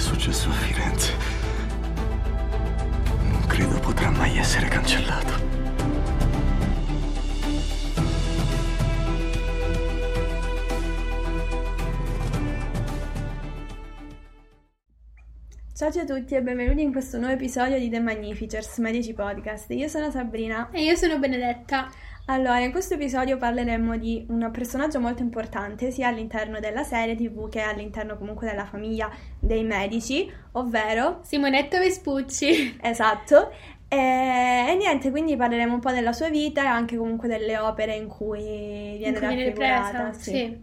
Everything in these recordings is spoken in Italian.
successo a Firenze non credo potrà mai essere cancellato. Ciao a tutti e benvenuti in questo nuovo episodio di The Magnificers Medici Podcast. Io sono Sabrina. E io sono Benedetta. Allora, in questo episodio parleremo di un personaggio molto importante sia all'interno della serie TV che all'interno comunque della famiglia dei medici, ovvero Simonetta Vespucci. Esatto. E, e niente, quindi parleremo un po' della sua vita e anche comunque delle opere in cui viene in cui viene raffigurata. ripresa. Sì.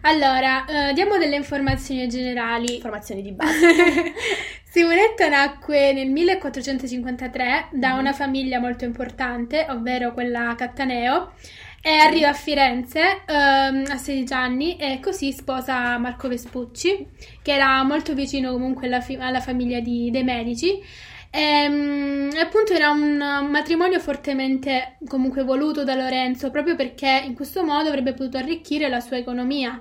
Allora, eh, diamo delle informazioni generali. Informazioni di base. Simonetta nacque nel 1453 da Mhm. una famiglia molto importante, ovvero quella Cattaneo, e arriva a Firenze ehm, a 16 anni e così sposa Marco Vespucci, che era molto vicino comunque alla, fi- alla famiglia di- dei Medici. Ehm, E, appunto era un matrimonio fortemente comunque voluto da Lorenzo proprio perché in questo modo avrebbe potuto arricchire la sua economia.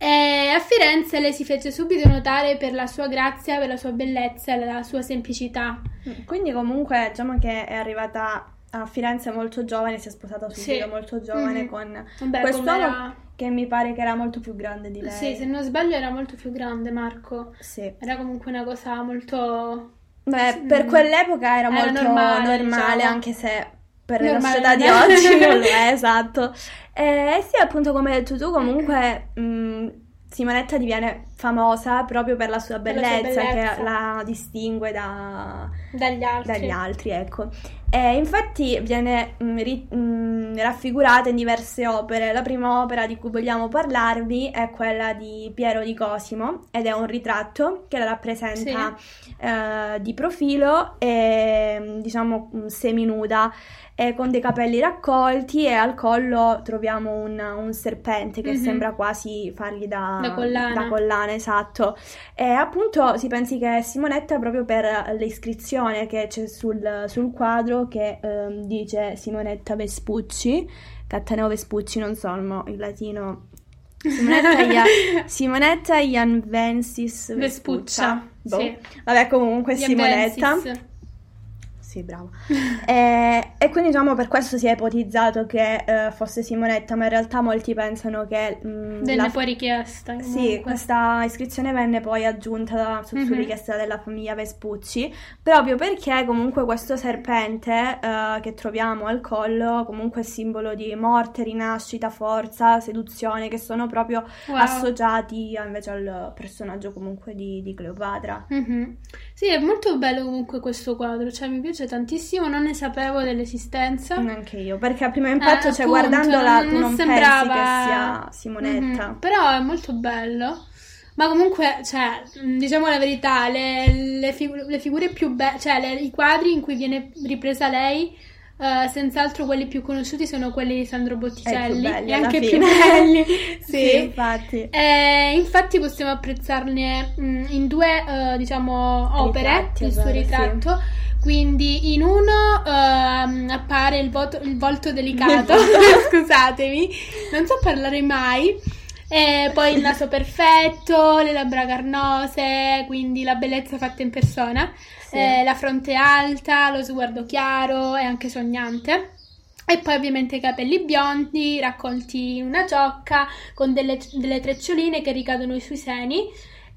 E a Firenze lei si fece subito notare per la sua grazia, per la sua bellezza e la sua semplicità. Quindi comunque diciamo che è arrivata a Firenze molto giovane, si è sposata subito Sì. molto giovane Mhm. con Vabbè, quest'uomo era- che mi pare che era molto più grande di lei. Sì, se non sbaglio era molto più grande Marco. Sì. Era comunque una cosa molto... Beh, per quell'epoca era, Era molto normale, normale, diciamo. anche se per la società di oggi non lo è, esatto. E sì, appunto, come hai detto tu, comunque mh, Simonetta diviene famosa proprio per la sua Per la bellezza, bellezza. che la distingue da, dagli altri. dagli altri, ecco. E infatti viene mh, ri- mh, raffigurata in diverse opere. La prima opera di cui vogliamo parlarvi è quella di Piero di Cosimo ed è un ritratto che la rappresenta eh, di profilo e mh, diciamo seminuda e con dei capelli raccolti e al collo troviamo un, un serpente che Mhm. sembra quasi fargli da, Da collana. da collana, esatto. E appunto si pensi che Simonetta proprio per l'iscrizione che c'è sul, sul quadro che ehm, dice Simonetta Vespucci, Cattaneo Vespucci, non so il, latino. Simonetta, Ia- Simonetta Ianvensis Vespuccia. Vespuccia, Boh. sì. Vabbè, comunque Simonetta. Sì, bravo. E, e quindi diciamo per questo si è ipotizzato che eh, fosse Simonetta, ma in realtà molti pensano che mh, Venne la- poi richiesta. sì, comunque. questa iscrizione venne poi aggiunta su, su Mhm. richiesta della famiglia Vespucci, proprio perché comunque questo serpente eh, che troviamo al collo comunque è simbolo di morte, rinascita, forza, seduzione, che sono proprio Wow. associati invece al personaggio comunque di, di Cleopatra. Mhm. Sì, è molto bello comunque questo quadro, cioè mi piace tantissimo, non ne sapevo dell'esistenza. Anche io, perché a primo impatto, Eh, cioè, appunto, guardandola, non- non sembrava- che sia Simonetta. Mhm, Però è molto bello. Ma comunque, cioè, mh, diciamo la verità, le, le figu- le figure più belle, cioè le- i quadri in cui viene ripresa lei, eh, senz'altro quelli più conosciuti sono quelli di Sandro Botticelli belli e anche più fine. belli. Sì, Sì. infatti. Eh, infatti possiamo apprezzarne mh, in due, eh, diciamo, opere Ritratti, il suo ovvero, sì. ritratto. Quindi in uno ehm, appare il, voto- il volto delicato, scusatemi, non so parlare mai. E poi il naso perfetto, le labbra carnose, quindi la bellezza fatta in persona, Sì. eh, la fronte alta, lo sguardo chiaro e anche sognante. E poi ovviamente i capelli biondi raccolti in una giocca con delle, delle treccioline che ricadono sui seni.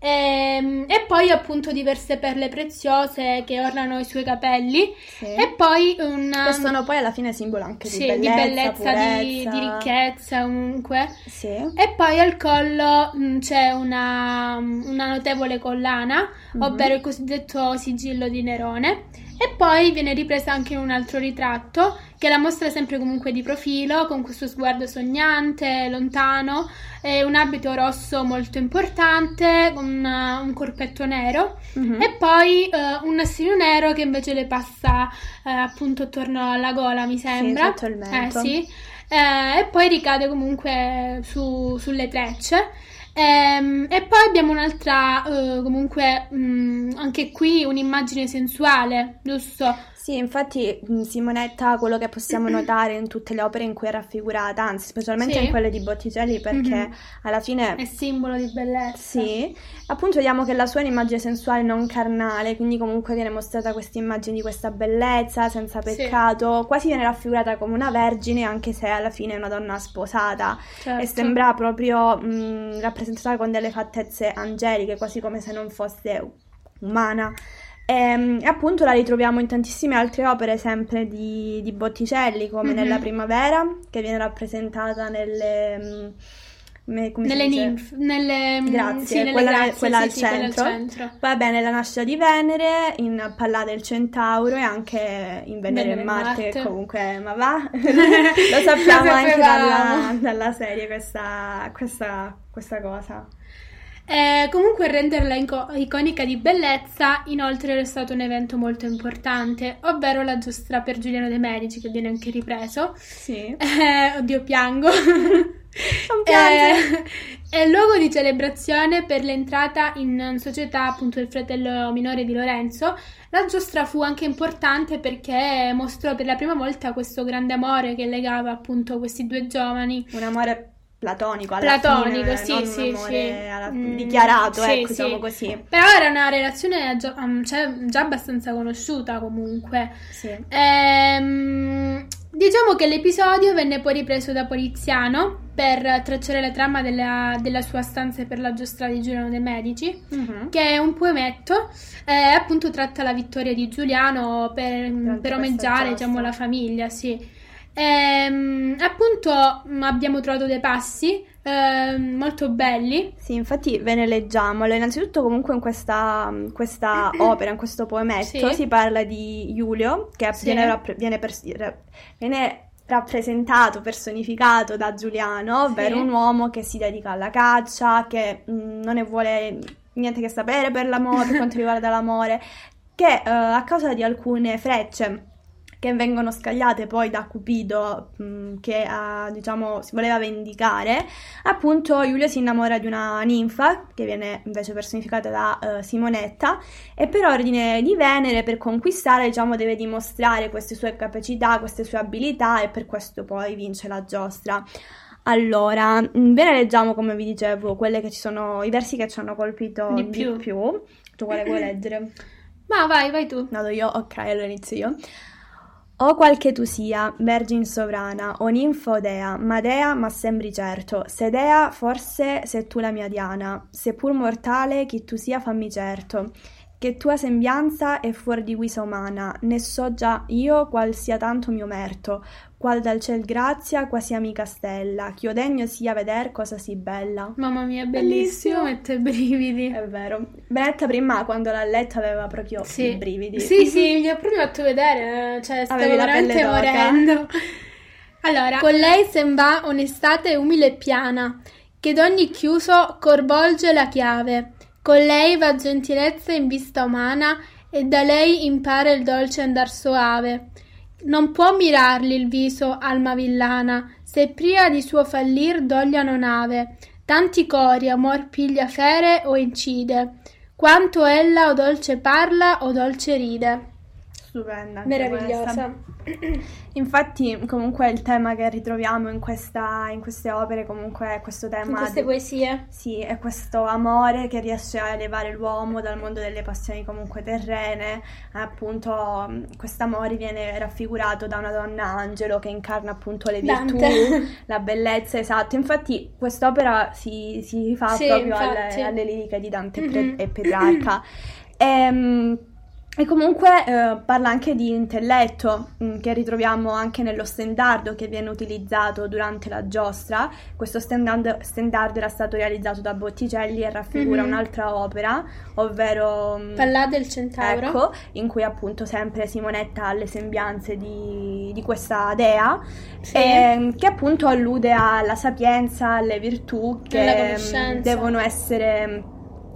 Ehm, E, poi appunto diverse perle preziose che ornano i suoi capelli. Sì. E poi un... Che sono poi alla fine simbolo anche di sì, bellezza, di bellezza, di, di ricchezza comunque. Sì. E poi al collo mh, c'è una, una notevole collana, Mhm. ovvero il cosiddetto sigillo di Nerone. E poi viene ripresa anche un altro ritratto che la mostra sempre comunque di profilo, con questo sguardo sognante, lontano, un abito rosso molto importante, con una- un corpetto nero. Mhm. E poi eh, un nastrino nero che invece le passa eh, appunto attorno alla gola, mi sembra. sotto il mento. Eh, sì. Eh, e poi ricade comunque su- sulle trecce. Ehm, e poi abbiamo un'altra, eh, comunque, mh, anche qui un'immagine sensuale, giusto? Sì, infatti mh, Simonetta, quello che possiamo notare in tutte le opere in cui è raffigurata, anzi specialmente Sì. in quelle di Botticelli, perché Mhm. alla fine È simbolo di bellezza. Sì, appunto vediamo che la sua è un'immagine sensuale non carnale, quindi comunque viene mostrata questa immagine di questa bellezza, senza Sì. peccato, quasi viene raffigurata come una vergine, anche se alla fine è una donna sposata Certo. e sembra proprio mh, rappresentata con delle fattezze angeliche, quasi come se non fosse umana. Ehm, E, appunto la ritroviamo in tantissime altre opere, sempre di, di Botticelli, come Mhm. nella Primavera, che viene rappresentata nelle... si Nelle ninf, nelle, Grazie, sì, nelle quella, grazie, quella sì, al sì, quella centro. centro. Va bene, la nascita di Venere, in Pallade del Centauro e anche in Venere, Venere e Marte, Marte. comunque, ma va? Lo sappiamo anche dalla, dalla serie questa, questa, questa cosa. Eh, comunque renderla inco- iconica di bellezza, inoltre è stato un evento molto importante, ovvero la giostra per Giuliano De Medici, che viene anche ripreso. Sì. Eh, oddio, piango. Eh, è luogo di celebrazione per l'entrata in società appunto del fratello minore di Lorenzo. La giostra fu anche importante perché mostrò per la prima volta questo grande amore che legava appunto questi due giovani. Un amore platonico alla Platonico, fine, sì, non sì, un amore sì. alla- Mm, dichiarato, sì, ecco, sì. diciamo così. Però era una relazione già, um, cioè, già abbastanza conosciuta comunque. Sì. Ehm, diciamo che l'episodio venne poi ripreso da Poliziano per tracciare la trama della, della sua stanza per la giostra di Giuliano de Medici, Mhm. che è un poemetto, eh, appunto tratta la vittoria di Giuliano per, Durante per omeggiare diciamo, la famiglia, sì. Ehm, appunto mh, abbiamo trovato dei passi ehm, molto belli. Sì, infatti ve ne leggiamolo. Innanzitutto, comunque, in questa, questa opera, in questo poemetto, Sì. si parla di Giulio, che Sì. viene, rappre- viene pers- viene rappresentato, personificato da Giuliano, ovvero Sì. un uomo che si dedica alla caccia, che mh, non ne vuole niente che sapere per l'amore, per quanto riguarda l'amore, che eh, a causa di alcune frecce che vengono scagliate poi da Cupido, mh, che ha, diciamo, si voleva vendicare, appunto Giulio si innamora di una ninfa, che viene invece personificata da eh, Simonetta, e per ordine di Venere, per conquistare, diciamo, deve dimostrare queste sue capacità, queste sue abilità, e per questo poi vince la giostra. Allora, ve ne leggiamo, come vi dicevo, quelle che ci sono, i versi che ci hanno colpito Di di più. più. Tu quale vuoi leggere? Ma vai, vai tu. Vado io? Ok, allora inizio io. O qual che tu sia, vergine sovrana, o ninfa o dea, ma dea ma sembri certo, se dea forse se tu la mia diana, se pur mortale chi tu sia fammi certo, che tua sembianza è fuor di guisa umana, ne so già io qual sia tanto mio merto, qual dal ciel grazia quasi amica stella, ch'io degno sia veder cosa si bella. Mamma mia, bellissimo, Bellissimo. mette brividi. È vero. Benetta prima quando l'ha letta aveva proprio Sì. i brividi. Sì, sì, mi ha proprio fatto vedere, eh, cioè stavo Avevi la veramente morendo. Allora, con lei sen va onestata e umile e piana, che d'ogni chiuso corvolge la chiave. Con lei va gentilezza in vista umana e da lei impara il dolce andar soave. Non può mirarli il viso, alma villana, se pria di suo fallir doglia non ave. Tanti cori amor piglia fere o incide, quanto ella o dolce parla o dolce ride. Stupenda. Meravigliosa. Infatti, comunque il tema che ritroviamo in, questa, in queste opere comunque è questo tema In queste di- poesie. Sì, è questo amore che riesce a elevare l'uomo dal mondo delle passioni comunque terrene. Appunto, questo amore viene raffigurato da una donna angelo che incarna appunto le virtù, Dante. la bellezza, esatto. Infatti, quest'opera si, si rifà Sì, proprio alle, alle liriche di Dante e Mhm. e Petrarca. Ehm, E comunque eh, parla anche di intelletto, mh, che ritroviamo anche nello stendardo che viene utilizzato durante la giostra. Questo stendardo era stato realizzato da Botticelli e raffigura Mhm. un'altra opera, ovvero mh, Pallade del centauro. Ecco, in cui appunto sempre Simonetta ha le sembianze di, di questa dea, Sì. ehm, che appunto allude alla sapienza, alle virtù che devono essere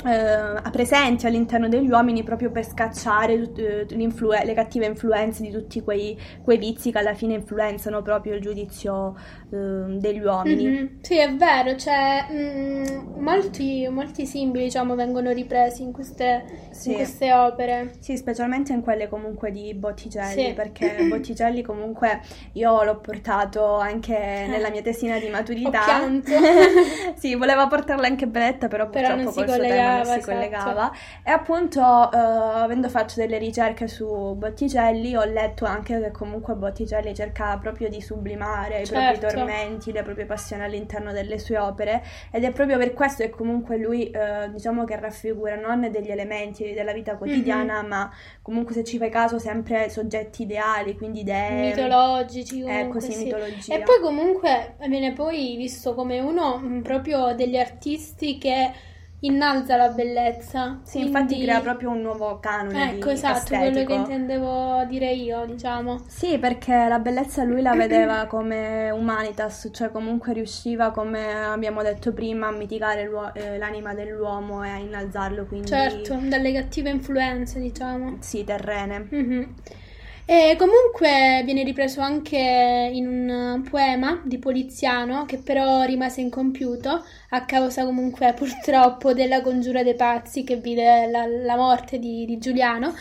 eh, presenti all'interno degli uomini proprio per scacciare tut- eh, le cattive influenze di tutti quei, quei vizi che alla fine influenzano proprio il giudizio eh, degli uomini. Mhm. Sì, è vero, cioè mm, molti, molti simboli diciamo vengono ripresi in queste, Sì. in queste opere. Sì, specialmente in quelle comunque di Botticelli, Sì. perché Botticelli comunque io l'ho portato anche nella mia tesina di maturità. Ho sì, voleva portarla anche Benetta, però Però purtroppo non si col suo tema non collegava, si esatto. collegava. E appunto, eh, avendo fatto delle ricerche su Botticelli, ho letto anche che comunque Botticelli cercava proprio di sublimare i propri Certo. tormenti, le proprie passioni all'interno delle sue opere ed è proprio per questo che comunque lui, eh, diciamo che raffigura non degli elementi della vita quotidiana, Mhm. ma comunque se ci fai caso sempre soggetti ideali, quindi dee, mitologici Ecco, comunque, sì, sì. mitologia. E poi comunque viene poi visto come uno proprio degli artisti che innalza la bellezza. Sì, infatti quindi- crea proprio un nuovo canone Ecco, di esatto, quello estetico. che intendevo dire io, diciamo. Sì, perché la bellezza lui la vedeva come humanitas, cioè comunque riusciva, come abbiamo detto prima, a mitigare eh, l'anima dell'uomo e a innalzarlo, quindi Certo, dalle cattive influenze, diciamo. sì, terrene. Mhm. E comunque viene ripreso anche in un poema di Poliziano che però rimase incompiuto a causa comunque purtroppo della congiura dei pazzi che vide la, la morte di, di Giuliano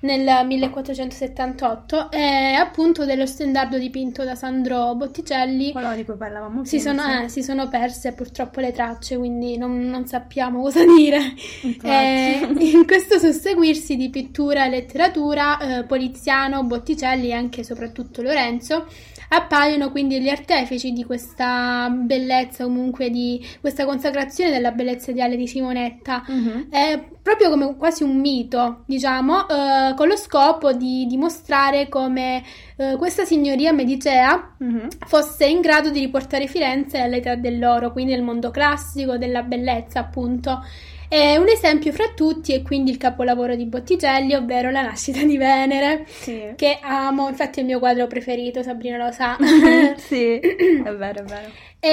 nel 1478 e appunto dello stendardo dipinto da Sandro Botticelli Quello di cui parlavamo si prima, sono, sì. eh, si sono perse purtroppo le tracce, quindi non, non sappiamo cosa dire. In questo susseguirsi di pittura e letteratura, eh, Poliziano, Botticelli e anche e soprattutto Lorenzo appaiono quindi gli artefici di questa bellezza, comunque di questa consacrazione della bellezza ideale di Simonetta. Mhm. È proprio come quasi un mito, diciamo, eh, con lo scopo di dimostrare come eh, questa signoria medicea Mhm. fosse in grado di riportare Firenze all'età dell'oro, quindi al mondo classico della bellezza, appunto. E un esempio fra tutti è quindi il capolavoro di Botticelli, ovvero La nascita di Venere, Sì. che amo, infatti è il mio quadro preferito, Sabrina lo sa. sì, è vero, è vero. E,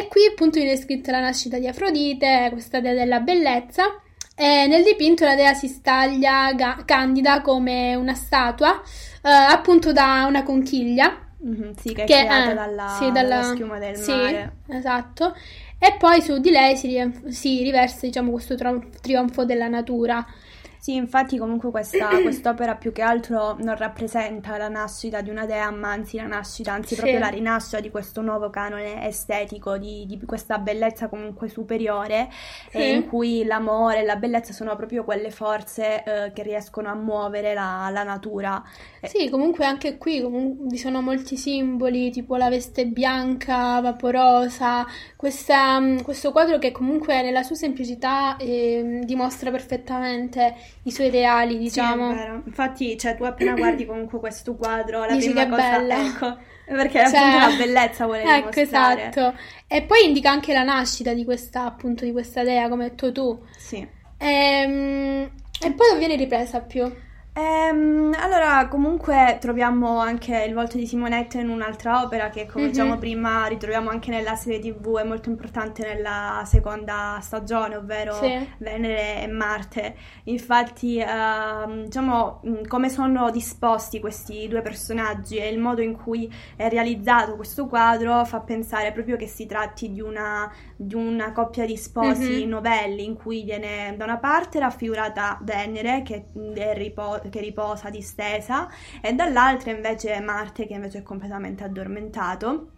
e qui appunto viene scritta la nascita di Afrodite, questa dea della bellezza. E nel dipinto la dea si staglia ga- candida come una statua, eh, appunto da una conchiglia. Mhm, Sì, che è che creata eh, dalla, sì, dalla- dalla schiuma del sì, mare. esatto. E poi su di lei si, si riversa, diciamo, questo trionfo della natura. Sì, infatti comunque questa, quest'opera più che altro non rappresenta la nascita di una dea, ma anzi la nascita, anzi Sì. proprio la rinascita di questo nuovo canone estetico, di, di questa bellezza comunque superiore, Sì. eh, in cui l'amore e la bellezza sono proprio quelle forze eh, che riescono a muovere la, la natura. Eh, Sì, comunque anche qui comun- vi sono molti simboli, tipo la veste bianca, vaporosa, questa, mm, questo quadro che comunque nella sua semplicità ehm, dimostra perfettamente i suoi ideali, Sì, è diciamo. vero. Infatti, cioè, tu appena guardi comunque questo quadro, la Dici prima che cosa, bella. ecco, perché Cioè, appunto la bellezza vuole Ecco, dimostrare. esatto. E poi indica anche la nascita di questa, appunto, di questa dea, come hai detto tu. Sì. Ehm, E, poi non viene ripresa più. Ehm, allora, comunque troviamo anche il volto di Simonetta in un'altra opera che, come Mhm. diciamo prima, ritroviamo anche nella serie TV, è molto importante nella seconda stagione, ovvero Sì. Venere e Marte. Infatti, ehm, diciamo, come sono disposti questi due personaggi e il modo in cui è realizzato questo quadro fa pensare proprio che si tratti di una, di una coppia di sposi Mhm. novelli in cui viene da una parte raffigurata Venere che, è ripo- che riposa distesa e dall'altra invece Marte che invece è completamente addormentato.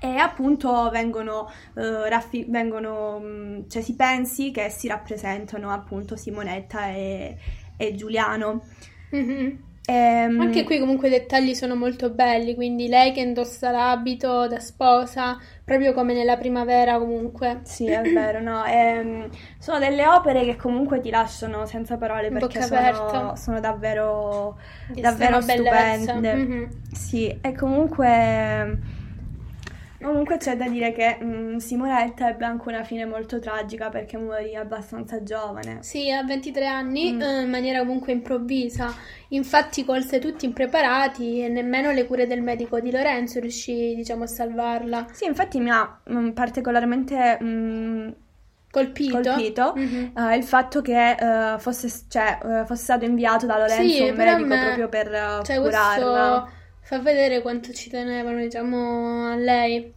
E appunto vengono, eh, raffi- vengono, cioè si pensi che si rappresentano appunto Simonetta e, e Giuliano. Mhm. Ehm, Anche qui comunque i dettagli sono molto belli, quindi lei che indossa l'abito da sposa, proprio come nella primavera comunque. Sì, è vero, no? Ehm, sono delle opere che comunque ti lasciano senza parole perché sono, sono davvero, davvero stupende. Mhm. Sì, e comunque, comunque c'è da dire che mm, Simonetta ebbe anche una fine molto tragica perché morì abbastanza giovane. Sì, a 23 anni, Mm. eh, in maniera comunque improvvisa. Infatti colse tutti impreparati e nemmeno le cure del medico di Lorenzo riuscì, diciamo, a salvarla. Sì, infatti mi ha mm, particolarmente mm, colpito, colpito Mhm. eh, il fatto che eh, fosse, cioè, eh, fosse stato inviato da Lorenzo Sì, un medico me- proprio per Cioè, curarla. questo fa vedere quanto ci tenevano, diciamo, a lei.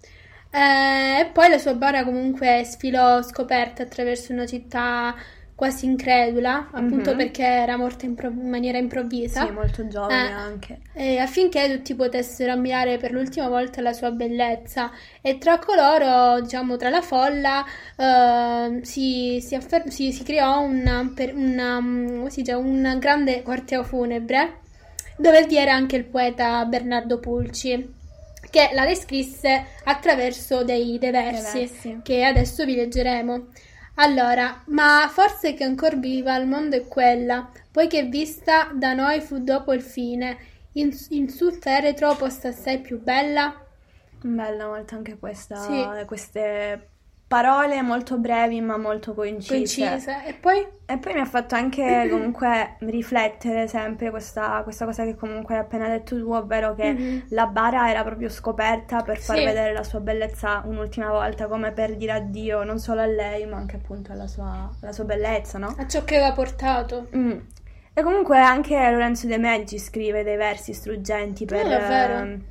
Eh, e poi la sua bara comunque sfilò scoperta attraverso una città quasi incredula, appunto Mhm. perché era morta impro- in maniera improvvisa. Sì, molto giovane Eh. anche. E affinché tutti potessero ammirare per l'ultima volta la sua bellezza. E tra coloro, diciamo, tra la folla, eh, si, si affer- si- si creò una, per- una, mm, dice, un grande corteo funebre dove vi era anche il poeta Bernardo Pulci, che la descrisse attraverso dei, dei versi che adesso vi leggeremo. Allora, ma forse che ancor viva al mondo è quella, poiché vista da noi fu dopo il fine, in, in sul feretro posta assai più bella. Bella molto anche questa, Sì. queste parole molto brevi ma molto concise. Concisa. E poi? E poi mi ha fatto anche comunque riflettere sempre questa, questa cosa che comunque hai appena detto tu, ovvero che Mhm. la bara era proprio scoperta per far Sì. vedere la sua bellezza un'ultima volta, come per dire addio non solo a lei, ma anche appunto alla sua, alla sua bellezza, no? A ciò che aveva portato. Mm. E comunque anche Lorenzo De Medici scrive dei versi struggenti per... Ah, davvero? ehm,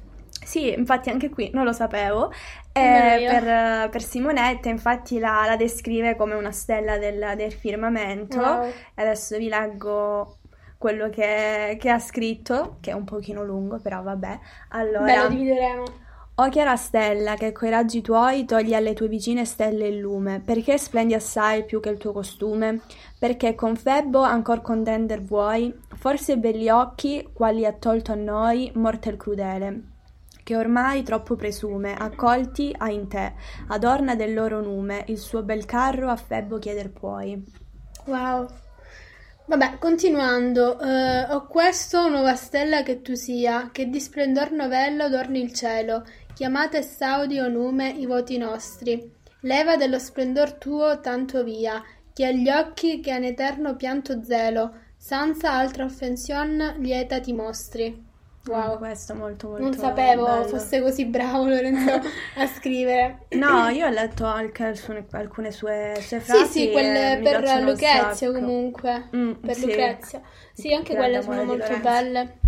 sì, infatti anche qui non lo sapevo. eh, per, per Simonetta, infatti la, la descrive come una stella del, del firmamento. Wow. Adesso vi leggo quello che, che ha scritto, che è un pochino lungo, però vabbè. Allora, Beh, lo divideremo. o chiara stella che coi raggi tuoi togli alle tue vicine stelle il lume, perché splendi assai più che il tuo costume? Perché con Febbo ancor contender vuoi? Forse belli occhi, quali ha tolto a noi morte il crudele, che ormai troppo presume, accolti ha in te, adorna del loro nume, il suo bel carro a Febbo chieder puoi. Wow. Vabbè, continuando, eh, ho questo nuova stella che tu sia, che di splendor novello adorni il cielo, chiamate saudi o nume i voti nostri. Leva dello splendor tuo tanto via, che agli occhi che in eterno pianto zelo, senza altra offension lieta ti mostri. Wow, Questo molto molto non sapevo bello. fosse così bravo Lorenzo a scrivere. No, io ho letto anche alcune, alcune sue, sue Sì, frasi sì, e quelle per Lucrezia comunque. Mm, per sì. Lucrezia. Sì, anche Grande quelle sono molto belle.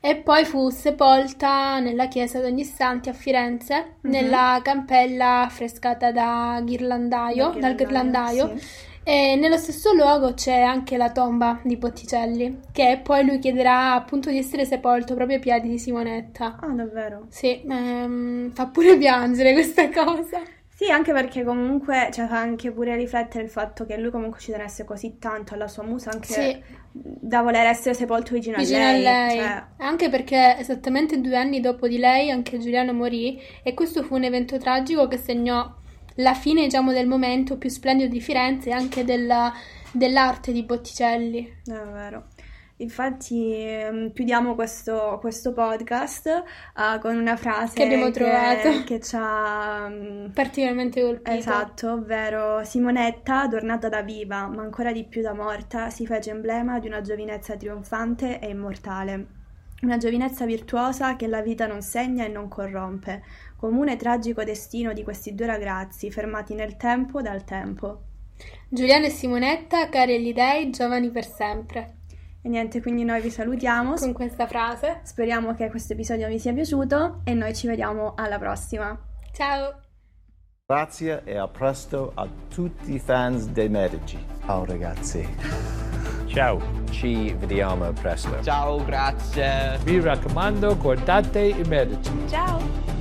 E poi fu sepolta nella chiesa d'Ogni Santi a Firenze, Mhm. nella cappella affrescata da ghirlandaio, Da dal ghirlandaio, ghirlandaio. sì. E nello stesso luogo c'è anche la tomba di Botticelli, che poi lui chiederà appunto di essere sepolto proprio ai piedi di Simonetta. Ah, davvero? Sì, ehm, fa pure piangere questa cosa. Sì, anche perché comunque cioè, fa anche pure riflettere il fatto che lui comunque ci tenesse così tanto alla sua musa, anche Sì. da voler essere sepolto vicino, vicino a lei. lei. Cioè, Anche perché esattamente due anni dopo di lei anche Giuliano morì e questo fu un evento tragico che segnò la fine, diciamo, del momento più splendido di Firenze e anche della- dell'arte di Botticelli. è vero. Infatti, ehm, chiudiamo questo, questo podcast eh, con una frase Che abbiamo trovato. che ci ha mm, Particolarmente colpito. Esatto, ovvero Simonetta, adornata da viva, ma ancora di più da morta, si fece emblema di una giovinezza trionfante e immortale. Una giovinezza virtuosa che la vita non segna e non corrompe, comune e tragico destino di questi due ragazzi fermati nel tempo dal tempo. Giuliano e Simonetta, cari agli dei, giovani per sempre. E niente, quindi noi vi salutiamo, Con questa frase. speriamo che questo episodio vi sia piaciuto e noi ci vediamo alla prossima. Ciao! Grazie e a presto a tutti i fans dei Medici. Ciao ragazzi. Ciao, ci vediamo presto. Ciao, grazie. Mi raccomando, guardate i medici. Ciao!